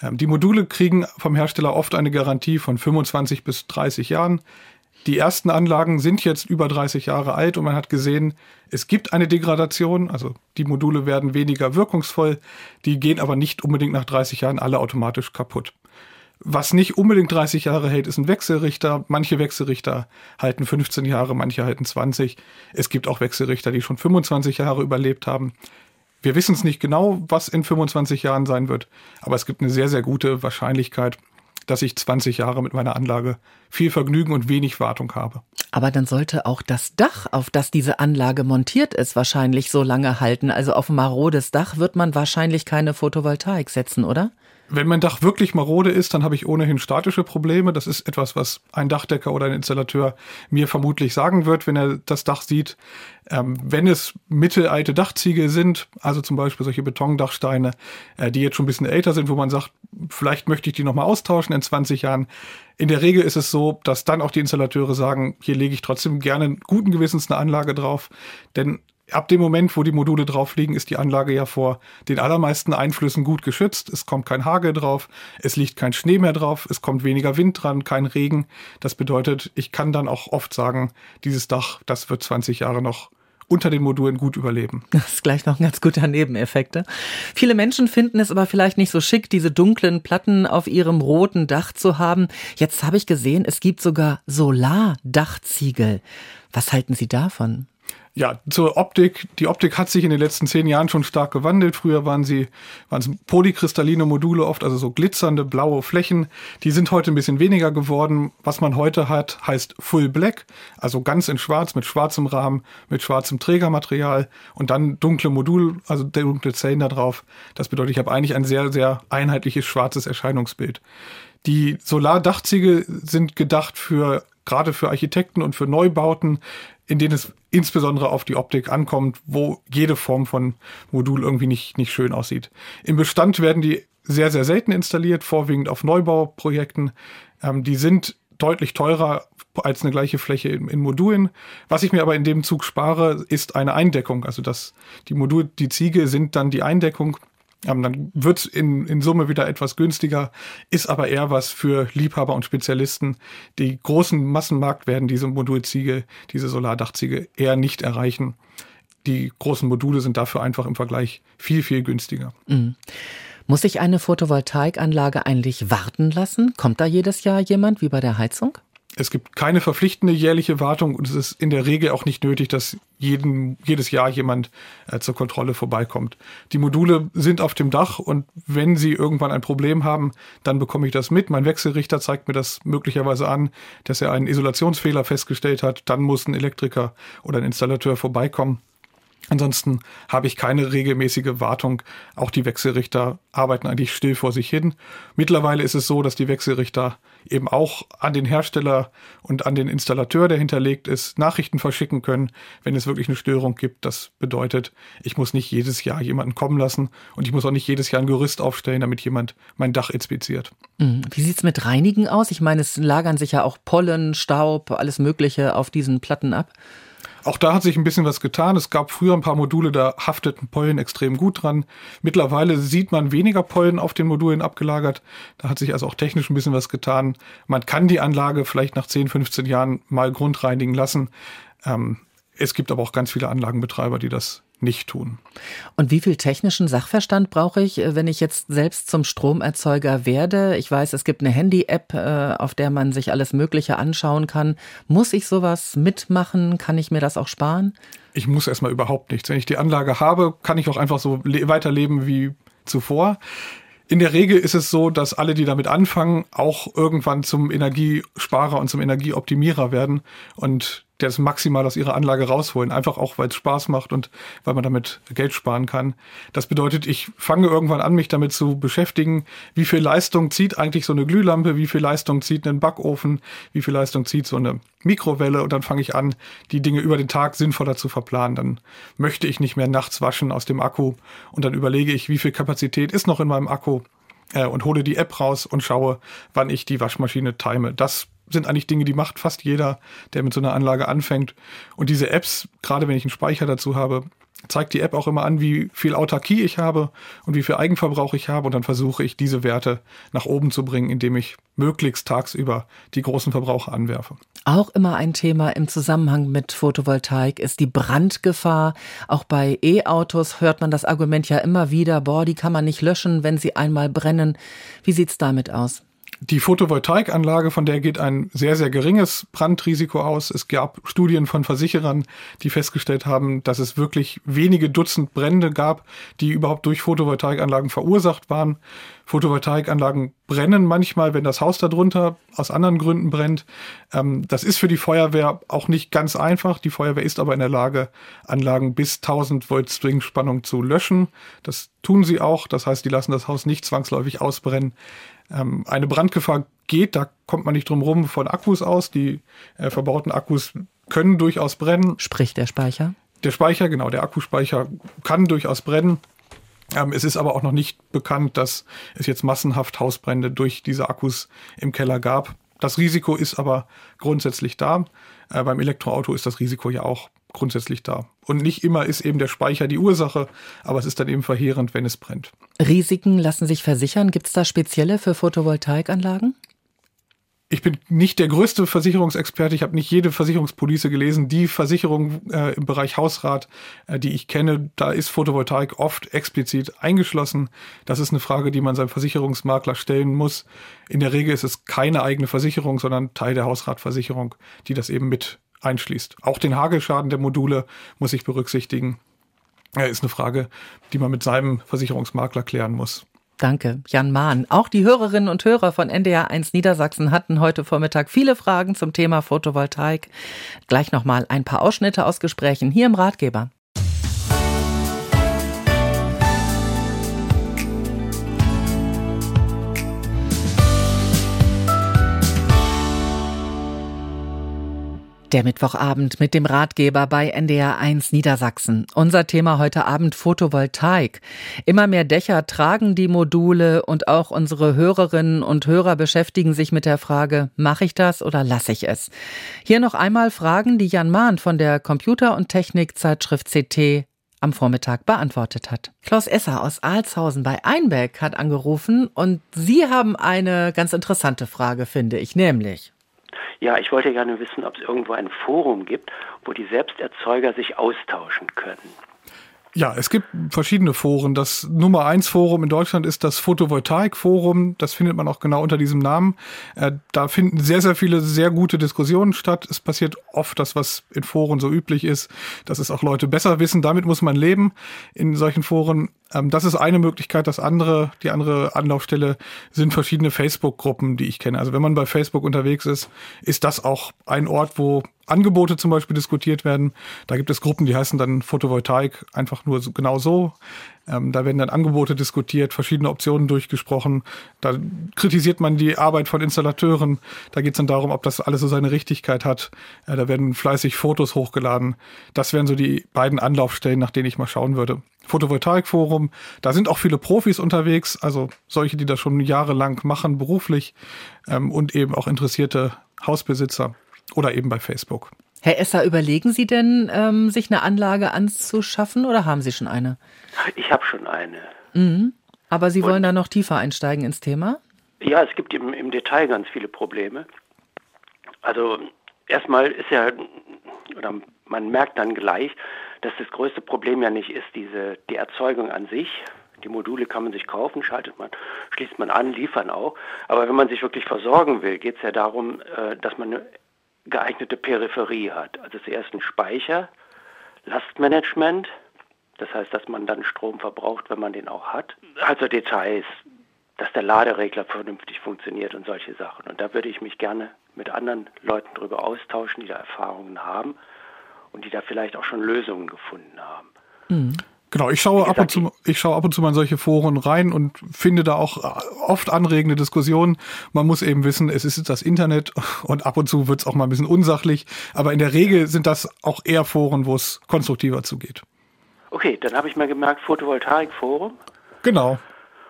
C: Ähm, die Module kriegen vom Hersteller oft eine Garantie von 25 bis 30 Jahren. Die ersten Anlagen sind jetzt über 30 Jahre alt und man hat gesehen, es gibt eine Degradation, also die Module werden weniger wirkungsvoll, die gehen aber nicht unbedingt nach 30 Jahren alle automatisch kaputt. Was nicht unbedingt 30 Jahre hält, ist ein Wechselrichter. Manche Wechselrichter halten 15 Jahre, manche halten 20. Es gibt auch Wechselrichter, die schon 25 Jahre überlebt haben. Wir wissen es nicht genau, was in 25 Jahren sein wird, aber es gibt eine sehr, sehr gute Wahrscheinlichkeit, dass ich 20 Jahre mit meiner Anlage viel Vergnügen und wenig Wartung habe.
B: Aber dann sollte auch das Dach, auf das diese Anlage montiert ist, wahrscheinlich so lange halten. Also auf marodes Dach wird man wahrscheinlich keine Photovoltaik setzen, oder?
C: Wenn mein Dach wirklich marode ist, dann habe ich ohnehin statische Probleme. Das ist etwas, was ein Dachdecker oder ein Installateur mir vermutlich sagen wird, wenn er das Dach sieht. Ähm, wenn es mittelalte Dachziegel sind, also zum Beispiel solche Betondachsteine, äh, die jetzt schon ein bisschen älter sind, wo man sagt, vielleicht möchte ich die nochmal austauschen in 20 Jahren. In der Regel ist es so, dass dann auch die Installateure sagen, hier lege ich trotzdem gerne guten Gewissens eine Anlage drauf, denn ab dem Moment, wo die Module drauf liegen, ist die Anlage ja vor den allermeisten Einflüssen gut geschützt. Es kommt kein Hagel drauf, es liegt kein Schnee mehr drauf, es kommt weniger Wind dran, kein Regen. Das bedeutet, ich kann dann auch oft sagen, dieses Dach, das wird 20 Jahre noch unter den Modulen gut überleben.
B: Das ist gleich noch ein ganz guter Nebeneffekt. Viele Menschen finden es aber vielleicht nicht so schick, diese dunklen Platten auf ihrem roten Dach zu haben. Jetzt habe ich gesehen, es gibt sogar Solardachziegel. Was halten Sie davon?
C: Ja, zur Optik. Die Optik hat sich in den letzten zehn Jahren schon stark gewandelt. Früher waren sie, waren es polykristalline Module oft, also so glitzernde blaue Flächen. Die sind heute ein bisschen weniger geworden. Was man heute hat, heißt Full Black, also ganz in schwarz, mit schwarzem Rahmen, mit schwarzem Trägermaterial und dann dunkle Modul, also dunkle Zellen da drauf. Das bedeutet, ich habe eigentlich ein sehr, sehr einheitliches schwarzes Erscheinungsbild. Die Solardachziegel sind gedacht für gerade für Architekten und für Neubauten, in denen es insbesondere auf die Optik ankommt, wo jede Form von Modul irgendwie nicht, nicht schön aussieht. Im Bestand werden die sehr, sehr selten installiert, vorwiegend auf Neubauprojekten. Ähm, die sind deutlich teurer als eine gleiche Fläche in, in, Modulen. Was ich mir aber in dem Zug spare, ist eine Eindeckung. Also das, die Modul, die Ziege sind dann die Eindeckung dann wird in, in Summe wieder etwas günstiger, ist aber eher was für Liebhaber und Spezialisten. Die großen Massenmarkt werden diese Modulziege, diese Solardachziege eher nicht erreichen. Die großen Module sind dafür einfach im Vergleich viel, viel günstiger. Mhm.
B: Muss ich eine Photovoltaikanlage eigentlich warten lassen? Kommt da jedes Jahr jemand wie bei der Heizung?
C: Es gibt keine verpflichtende jährliche Wartung und es ist in der Regel auch nicht nötig, dass jeden, jedes Jahr jemand äh, zur Kontrolle vorbeikommt. Die Module sind auf dem Dach und wenn sie irgendwann ein Problem haben, dann bekomme ich das mit. Mein Wechselrichter zeigt mir das möglicherweise an, dass er einen Isolationsfehler festgestellt hat. Dann muss ein Elektriker oder ein Installateur vorbeikommen. Ansonsten habe ich keine regelmäßige Wartung. Auch die Wechselrichter arbeiten eigentlich still vor sich hin. Mittlerweile ist es so, dass die Wechselrichter eben auch an den Hersteller und an den Installateur, der hinterlegt ist, Nachrichten verschicken können, wenn es wirklich eine Störung gibt. Das bedeutet, ich muss nicht jedes Jahr jemanden kommen lassen und ich muss auch nicht jedes Jahr ein Gerüst aufstellen, damit jemand mein Dach inspiziert.
B: Mhm. Wie sieht's mit Reinigen aus? Ich meine, es lagern sich ja auch Pollen, Staub, alles Mögliche auf diesen Platten ab.
C: Auch da hat sich ein bisschen was getan. Es gab früher ein paar Module, da hafteten Pollen extrem gut dran. Mittlerweile sieht man weniger Pollen auf den Modulen abgelagert. Da hat sich also auch technisch ein bisschen was getan. Man kann die Anlage vielleicht nach 10, 15 Jahren mal grundreinigen lassen. Ähm, es gibt aber auch ganz viele Anlagenbetreiber, die das nicht tun.
B: Und wie viel technischen Sachverstand brauche ich, äh, wenn ich jetzt selbst zum Stromerzeuger werde? Ich weiß, es gibt eine Handy-App, äh, auf der man sich alles Mögliche anschauen kann. Muss ich sowas mitmachen? Kann ich mir das auch sparen?
C: Ich muss erstmal überhaupt nichts. Wenn ich die Anlage habe, kann ich auch einfach so weiterleben wie zuvor. In der Regel ist es so, dass alle, die damit anfangen, auch irgendwann zum Energiesparer und zum Energieoptimierer werden und das maximal aus ihrer Anlage rausholen. Einfach auch, weil es Spaß macht und weil man damit Geld sparen kann. Das bedeutet, ich fange irgendwann an, mich damit zu beschäftigen, wie viel Leistung zieht eigentlich so eine Glühlampe, wie viel Leistung zieht ein Backofen, wie viel Leistung zieht so eine Mikrowelle und dann fange ich an, die Dinge über den Tag sinnvoller zu verplanen. Dann möchte ich nicht mehr nachts waschen aus dem Akku und dann überlege ich, wie viel Kapazität ist noch in meinem Akku äh, und hole die App raus und schaue, wann ich die Waschmaschine time. Das sind eigentlich Dinge, die macht fast jeder, der mit so einer Anlage anfängt. Und diese Apps, gerade wenn ich einen Speicher dazu habe, zeigt die App auch immer an, wie viel Autarkie ich habe und wie viel Eigenverbrauch ich habe. Und dann versuche ich, diese Werte nach oben zu bringen, indem ich möglichst tagsüber die großen Verbraucher anwerfe.
B: Auch immer ein Thema im Zusammenhang mit Photovoltaik ist die Brandgefahr. Auch bei E-Autos hört man das Argument ja immer wieder, boah, die kann man nicht löschen, wenn sie einmal brennen. Wie sieht's damit aus?
C: Die Photovoltaikanlage, von der geht ein sehr, sehr geringes Brandrisiko aus. Es gab Studien von Versicherern, die festgestellt haben, dass es wirklich wenige Dutzend Brände gab, die überhaupt durch Photovoltaikanlagen verursacht waren. Photovoltaikanlagen brennen manchmal, wenn das Haus darunter aus anderen Gründen brennt. Ähm, das ist für die Feuerwehr auch nicht ganz einfach. Die Feuerwehr ist aber in der Lage, Anlagen bis 1000 Volt Stringspannung zu löschen. Das tun sie auch. Das heißt, die lassen das Haus nicht zwangsläufig ausbrennen. Ähm, eine Brandgefahr geht, da kommt man nicht drum rum, von Akkus aus. Die äh, verbauten Akkus können durchaus brennen.
B: Sprich der Speicher?
C: Der Speicher, genau, der Akkuspeicher kann durchaus brennen. Ähm, es ist aber auch noch nicht bekannt, dass es jetzt massenhaft Hausbrände durch diese Akkus im Keller gab. Das Risiko ist aber grundsätzlich da. Äh, beim Elektroauto ist das Risiko ja auch grundsätzlich da. Und nicht immer ist eben der Speicher die Ursache, aber es ist dann eben verheerend, wenn es brennt.
B: Risiken lassen sich versichern. Gibt es da spezielle für Photovoltaikanlagen?
C: ich bin nicht der größte Versicherungsexperte, ich habe nicht jede Versicherungspolice gelesen. Die Versicherung äh, im Bereich Hausrat, äh, die ich kenne, da ist Photovoltaik oft explizit eingeschlossen. Das ist eine Frage, die man seinem Versicherungsmakler stellen muss. In der Regel ist es keine eigene Versicherung, sondern Teil der Hausratversicherung, die das eben mit einschließt. Auch den Hagelschaden der Module muss ich berücksichtigen. Ist eine Frage, die man mit seinem Versicherungsmakler klären muss.
B: Danke, Jan Mahn. Auch die Hörerinnen und Hörer von NDR 1 Niedersachsen hatten heute Vormittag viele Fragen zum Thema Photovoltaik. Gleich nochmal ein paar Ausschnitte aus Gesprächen hier im Ratgeber. Der Mittwochabend mit dem Ratgeber bei NDR1 Niedersachsen. Unser Thema heute Abend Photovoltaik. Immer mehr Dächer tragen die Module und auch unsere Hörerinnen und Hörer beschäftigen sich mit der Frage, mache ich das oder lasse ich es? Hier noch einmal Fragen, die Jan Mahn von der Computer- und Technikzeitschrift CT am Vormittag beantwortet hat. Klaus Esser aus Alshausen bei Einbeck hat angerufen und Sie haben eine ganz interessante Frage, finde ich, nämlich
G: ja, ich wollte gerne wissen, ob es irgendwo ein Forum gibt, wo die Selbsterzeuger sich austauschen können.
C: Ja, es gibt verschiedene Foren. Das Nummer eins Forum in Deutschland ist das Photovoltaik Forum. Das findet man auch genau unter diesem Namen. Äh, da finden sehr, sehr viele sehr gute Diskussionen statt. Es passiert oft das, was in Foren so üblich ist, dass es auch Leute besser wissen. Damit muss man leben in solchen Foren. Ähm, das ist eine Möglichkeit. Das andere, die andere Anlaufstelle sind verschiedene Facebook-Gruppen, die ich kenne. Also wenn man bei Facebook unterwegs ist, ist das auch ein Ort, wo Angebote zum Beispiel diskutiert werden. Da gibt es Gruppen, die heißen dann Photovoltaik einfach nur so, genau so. Ähm, da werden dann Angebote diskutiert, verschiedene Optionen durchgesprochen. Da kritisiert man die Arbeit von Installateuren. Da geht es dann darum, ob das alles so seine Richtigkeit hat. Äh, da werden fleißig Fotos hochgeladen. Das wären so die beiden Anlaufstellen, nach denen ich mal schauen würde. Photovoltaikforum, da sind auch viele Profis unterwegs, also solche, die das schon jahrelang machen, beruflich ähm, und eben auch interessierte Hausbesitzer oder eben bei Facebook.
B: Herr Esser, überlegen Sie denn, ähm, sich eine Anlage anzuschaffen oder haben Sie schon eine?
G: Ich habe schon eine.
B: Mhm. Aber Sie wollen Und, da noch tiefer einsteigen ins Thema?
G: Ja, es gibt im, im Detail ganz viele Probleme. Also erstmal ist ja, oder man merkt dann gleich, dass das größte Problem ja nicht ist diese, die Erzeugung an sich. Die Module kann man sich kaufen, schaltet man, schließt man an, liefern auch. Aber wenn man sich wirklich versorgen will, geht es ja darum, äh, dass man eine geeignete Peripherie hat. Also zuerst ein Speicher, Lastmanagement, das heißt, dass man dann Strom verbraucht, wenn man den auch hat. Also Details, dass der Laderegler vernünftig funktioniert und solche Sachen. Und da würde ich mich gerne mit anderen Leuten darüber austauschen, die da Erfahrungen haben und die da vielleicht auch schon Lösungen gefunden haben.
C: Mhm. Genau, ich schaue ab und zu, ich schaue ab und zu mal in solche Foren rein und finde da auch äh, oft anregende Diskussionen. Man muss eben wissen, es ist das Internet und ab und zu wird es auch mal ein bisschen unsachlich. Aber in der Regel sind das auch eher Foren, wo es konstruktiver zugeht.
G: Okay, dann habe ich mal gemerkt, Photovoltaikforum.
C: Genau.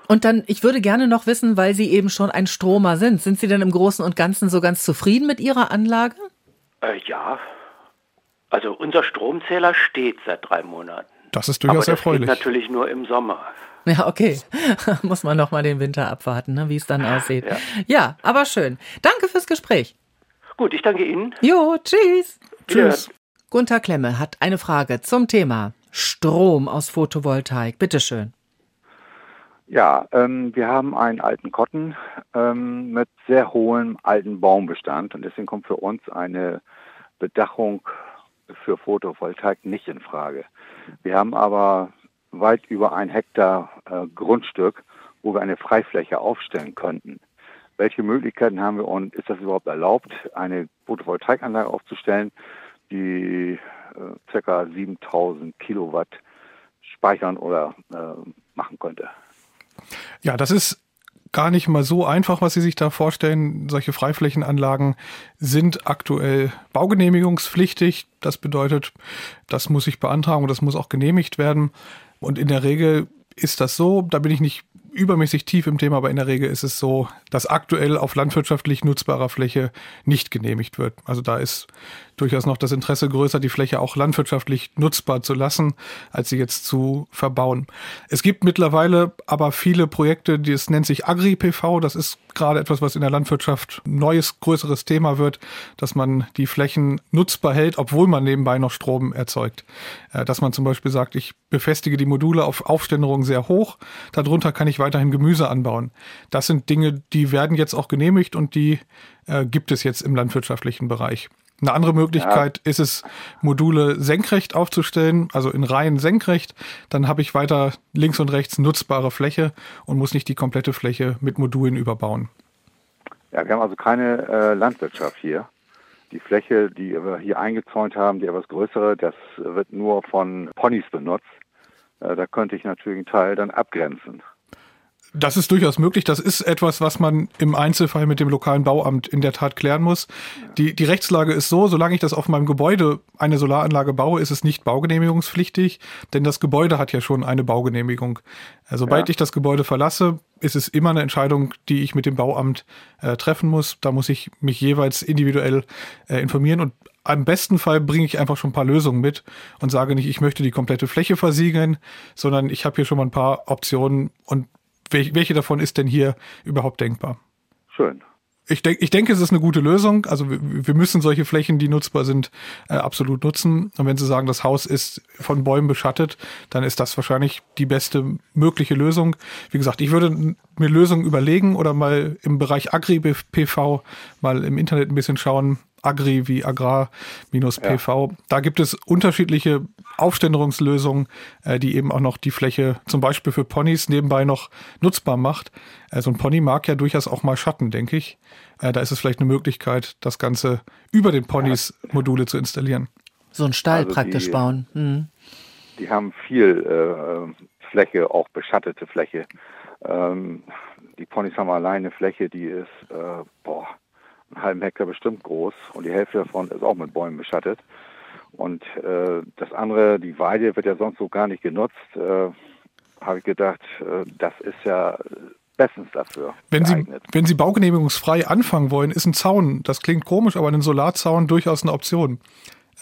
B: Und dann, ich würde gerne noch wissen, weil Sie eben schon ein Stromer sind, sind Sie denn im Großen und Ganzen so ganz zufrieden mit Ihrer Anlage?
G: Äh, ja. Also unser Stromzähler steht seit drei Monaten.
C: Das ist durchaus
G: Aber
C: das erfreulich.
G: Geht natürlich nur im Sommer.
B: Ja, okay. Muss man noch mal den Winter abwarten, ne, wie es dann aussieht. Ja. ja, aber schön. Danke fürs Gespräch.
G: Gut, ich danke Ihnen.
B: Jo, tschüss.
C: Tschüss.
B: Gunther Klemme hat eine Frage zum Thema Strom aus Photovoltaik. Bitte schön.
H: Ja, ähm, wir haben einen alten Kotten ähm, mit sehr hohem alten Baumbestand und deswegen kommt für uns eine Bedachung für Photovoltaik nicht in Frage. Wir haben aber weit über ein Hektar äh, Grundstück, wo wir eine Freifläche aufstellen könnten. Welche Möglichkeiten haben wir und ist das überhaupt erlaubt, eine Photovoltaikanlage aufzustellen, die äh, ca. 7000 Kilowatt speichern oder äh, machen könnte?
C: Ja, das ist gar nicht mal so einfach, was Sie sich da vorstellen. Solche Freiflächenanlagen sind aktuell baugenehmigungspflichtig. Das bedeutet, das muss ich beantragen und das muss auch genehmigt werden. Und in der Regel ist das so, da bin ich nicht übermäßig tief im Thema, aber in der Regel ist es so, dass aktuell auf landwirtschaftlich nutzbarer Fläche nicht genehmigt wird. Also da ist durchaus noch das Interesse größer, die Fläche auch landwirtschaftlich nutzbar zu lassen, als sie jetzt zu verbauen. Es gibt mittlerweile aber viele Projekte, die es nennt sich Agri-PV. Das ist gerade etwas, was in der Landwirtschaft neues, größeres Thema wird, dass man die Flächen nutzbar hält, obwohl man nebenbei noch Strom erzeugt. Äh, dass man zum Beispiel sagt, ich befestige die Module auf Aufständerung sehr hoch, darunter kann ich weiterhin Gemüse anbauen. Das sind Dinge, die werden jetzt auch genehmigt und die äh, gibt es jetzt im landwirtschaftlichen Bereich. Eine andere Möglichkeit ja. ist es, Module senkrecht aufzustellen, also in Reihen senkrecht. Dann habe ich weiter links und rechts nutzbare Fläche und muss nicht die komplette Fläche mit Modulen überbauen.
H: Ja, wir haben also keine äh, Landwirtschaft hier. Die Fläche, die wir hier eingezäunt haben, die etwas größere, das wird nur von Ponys benutzt. Äh, da könnte ich natürlich einen Teil dann abgrenzen.
C: Das ist durchaus möglich. Das ist etwas, was man im Einzelfall mit dem lokalen Bauamt in der Tat klären muss. Die, die Rechtslage ist so, solange ich das auf meinem Gebäude eine Solaranlage baue, ist es nicht baugenehmigungspflichtig, denn das Gebäude hat ja schon eine Baugenehmigung. Äh, sobald ja. ich das Gebäude verlasse, ist es immer eine Entscheidung, die ich mit dem Bauamt äh, treffen muss. Da muss ich mich jeweils individuell äh, informieren und am besten Fall bringe ich einfach schon ein paar Lösungen mit und sage nicht, ich möchte die komplette Fläche versiegeln, sondern ich habe hier schon mal ein paar Optionen und welche davon ist denn hier überhaupt denkbar?
H: Schön.
C: Ich, denk, ich denke, es ist eine gute Lösung. Also wir, wir müssen solche Flächen, die nutzbar sind, äh, absolut nutzen. Und wenn Sie sagen, das Haus ist von Bäumen beschattet, dann ist das wahrscheinlich die beste mögliche Lösung. Wie gesagt, ich würde mir Lösungen überlegen oder mal im Bereich Agri-PV mal im Internet ein bisschen schauen, Agri wie Agrar minus PV. Ja. Da gibt es unterschiedliche Aufständerungslösungen, äh, die eben auch noch die Fläche zum Beispiel für Ponys nebenbei noch nutzbar macht. Also ein Pony mag ja durchaus auch mal Schatten, denke ich. Äh, da ist es vielleicht eine Möglichkeit, das Ganze über den Ponys Module zu installieren.
B: So ein Stall also praktisch
H: die,
B: bauen. Mhm.
H: Die haben viel äh, Fläche, auch beschattete Fläche. Ähm, die Ponys haben alleine Fläche, die ist, äh, boah, einen halben Hektar bestimmt groß und die Hälfte davon ist auch mit Bäumen beschattet. Und äh, das andere, die Weide wird ja sonst so gar nicht genutzt. Äh, Habe ich gedacht, äh, das ist ja bestens dafür.
C: Wenn Sie, wenn Sie baugenehmigungsfrei anfangen wollen, ist ein Zaun, das klingt komisch, aber ein Solarzaun durchaus eine Option.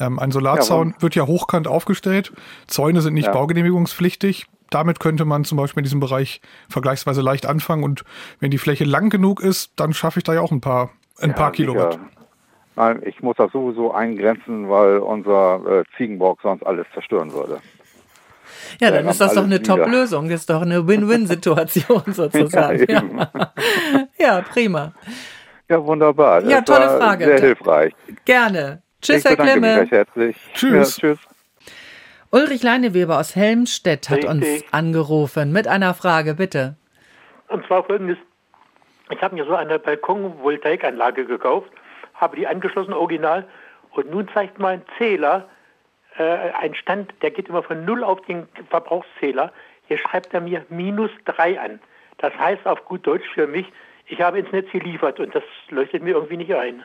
C: Ähm, ein Solarzaun ja, wird ja hochkant aufgestellt. Zäune sind nicht ja. baugenehmigungspflichtig. Damit könnte man zum Beispiel in diesem Bereich vergleichsweise leicht anfangen. Und wenn die Fläche lang genug ist, dann schaffe ich da ja auch ein paar ein ja, paar Kilowatt.
H: Nein, ich muss das sowieso eingrenzen, weil unser äh, Ziegenbock sonst alles zerstören würde.
B: Ja, dann ist das doch eine Top-Lösung. Das ist doch eine Win-Win-Situation sozusagen. Ja, ja. ja, prima.
H: Ja, wunderbar.
B: Das ja, tolle Frage.
H: Sehr hilfreich.
B: Gerne. Tschüss, ich Herr Klemme.
H: Mich herzlich.
C: Tschüss. Ja, tschüss.
B: Ulrich Leineweber aus Helmstedt hat Richtig. uns angerufen mit einer Frage, bitte.
I: Und zwar folgendes. Ich habe mir so eine Balkon-Voltaikanlage gekauft, habe die angeschlossen, original, und nun zeigt mein Zähler äh, einen Stand, der geht immer von 0 auf den Verbrauchszähler. Hier schreibt er mir minus 3 an. Das heißt auf gut Deutsch für mich, ich habe ins Netz geliefert und das leuchtet mir irgendwie nicht ein.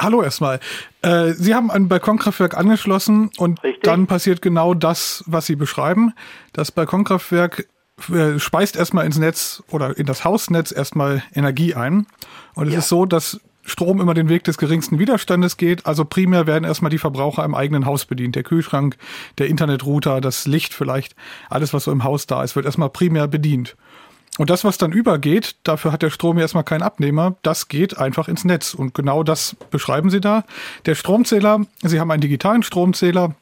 C: Hallo erstmal. Äh, Sie haben ein Balkonkraftwerk angeschlossen und Richtig. dann passiert genau das, was Sie beschreiben. Das Balkonkraftwerk äh, speist erstmal ins Netz oder in das Hausnetz erstmal Energie ein. Und es ja. ist so, dass Strom immer den Weg des geringsten Widerstandes geht. Also primär werden erstmal die Verbraucher im eigenen Haus bedient. Der Kühlschrank, der Internetrouter, das Licht vielleicht, alles, was so im Haus da ist, wird erstmal primär bedient. Und das, was dann übergeht, dafür hat der Strom erstmal keinen Abnehmer, das geht einfach ins Netz. Und genau das beschreiben Sie da. Der Stromzähler, Sie haben einen digitalen Stromzähler,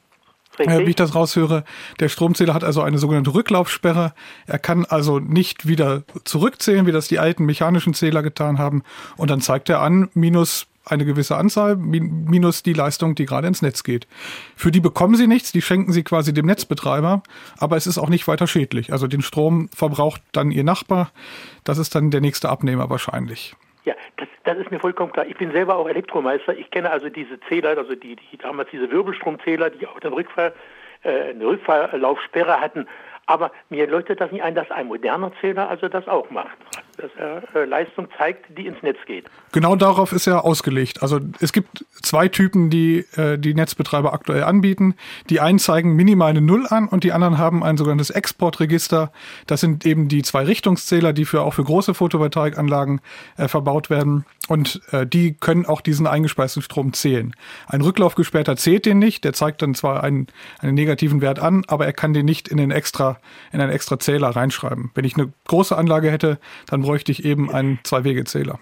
C: äh, wie ich das raushöre. Der Stromzähler hat also eine sogenannte Rücklaufsperre. Er kann also nicht wieder zurückzählen, wie das die alten mechanischen Zähler getan haben. Und dann zeigt er an, minus eine gewisse Anzahl minus die Leistung, die gerade ins Netz geht. Für die bekommen sie nichts, die schenken sie quasi dem Netzbetreiber, aber es ist auch nicht weiter schädlich. Also den Strom verbraucht dann ihr Nachbar, das ist dann der nächste Abnehmer wahrscheinlich.
I: Ja, das, ist mir vollkommen klar. Ich bin selber auch Elektromeister. Ich kenne also diese Zähler, also die, die damals diese Wirbelstromzähler, die auch den Rückfall, äh, eine Rückverlaufsperre hatten. Aber mir leuchtet das nicht ein, dass ein moderner Zähler also das auch macht. Dass er äh, Leistung zeigt, die ins Netz geht.
C: Genau darauf ist er ausgelegt. Also es gibt zwei Typen, die äh, die Netzbetreiber aktuell anbieten. Die einen zeigen minimal eine Null an und die anderen haben ein sogenanntes Exportregister. Das sind eben die zwei Richtungszähler, die für auch für große Photovoltaikanlagen äh, verbaut werden. Und äh, die können auch diesen eingespeisten Strom zählen. Ein Rücklaufgesperrter zählt den nicht. Der zeigt dann zwar einen, einen negativen Wert an, aber er kann den nicht in den extra in einen extra Zähler reinschreiben. Wenn ich eine große Anlage hätte, dann bräuchte ich eben einen Zwei-Wege-Zähler.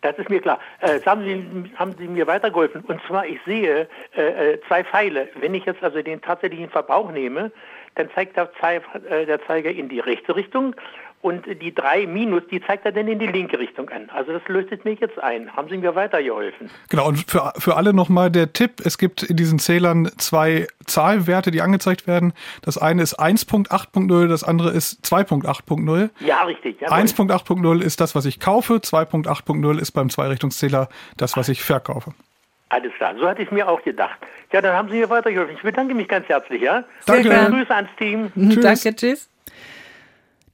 I: Das ist mir klar. Äh, haben, Sie, haben Sie mir weitergeholfen. Und zwar, ich sehe äh, äh, zwei Pfeile. Wenn ich jetzt also den tatsächlichen Verbrauch nehme, dann zeigt der, äh, der Zeiger in die rechte Richtung und die 3 minus, die zeigt er dann in die linke Richtung an. Also das löst mich jetzt ein. Haben Sie mir weitergeholfen?
C: Genau, und für, für alle nochmal der Tipp, es gibt in diesen Zählern zwei Zahlwerte, die angezeigt werden. Das eine ist 1.8.0, das andere ist 2.8.0.
I: Ja, richtig.
C: 1.8.0 ist das, was ich kaufe, 2.8.0 ist beim Zweirichtungszähler das, was ich verkaufe.
I: Alles klar, so hatte ich mir auch gedacht. Ja, dann haben Sie mir weitergeholfen. Ich bedanke mich ganz herzlich, ja?
C: Danke.
I: Grüße ans Team.
B: Tschüss. Danke, tschüss.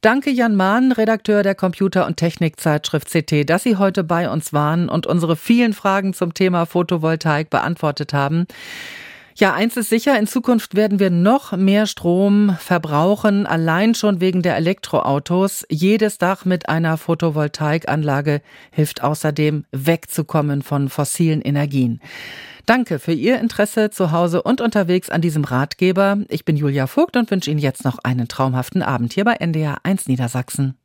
B: Danke Jan Mahn, Redakteur der Computer- und Technikzeitschrift CT, dass Sie heute bei uns waren und unsere vielen Fragen zum Thema Photovoltaik beantwortet haben. Ja, eins ist sicher, in Zukunft werden wir noch mehr Strom verbrauchen, allein schon wegen der Elektroautos. Jedes Dach mit einer Photovoltaikanlage hilft außerdem, wegzukommen von fossilen Energien. Danke für Ihr Interesse zu Hause und unterwegs an diesem Ratgeber. Ich bin Julia Vogt und wünsche Ihnen jetzt noch einen traumhaften Abend hier bei NDR 1 Niedersachsen.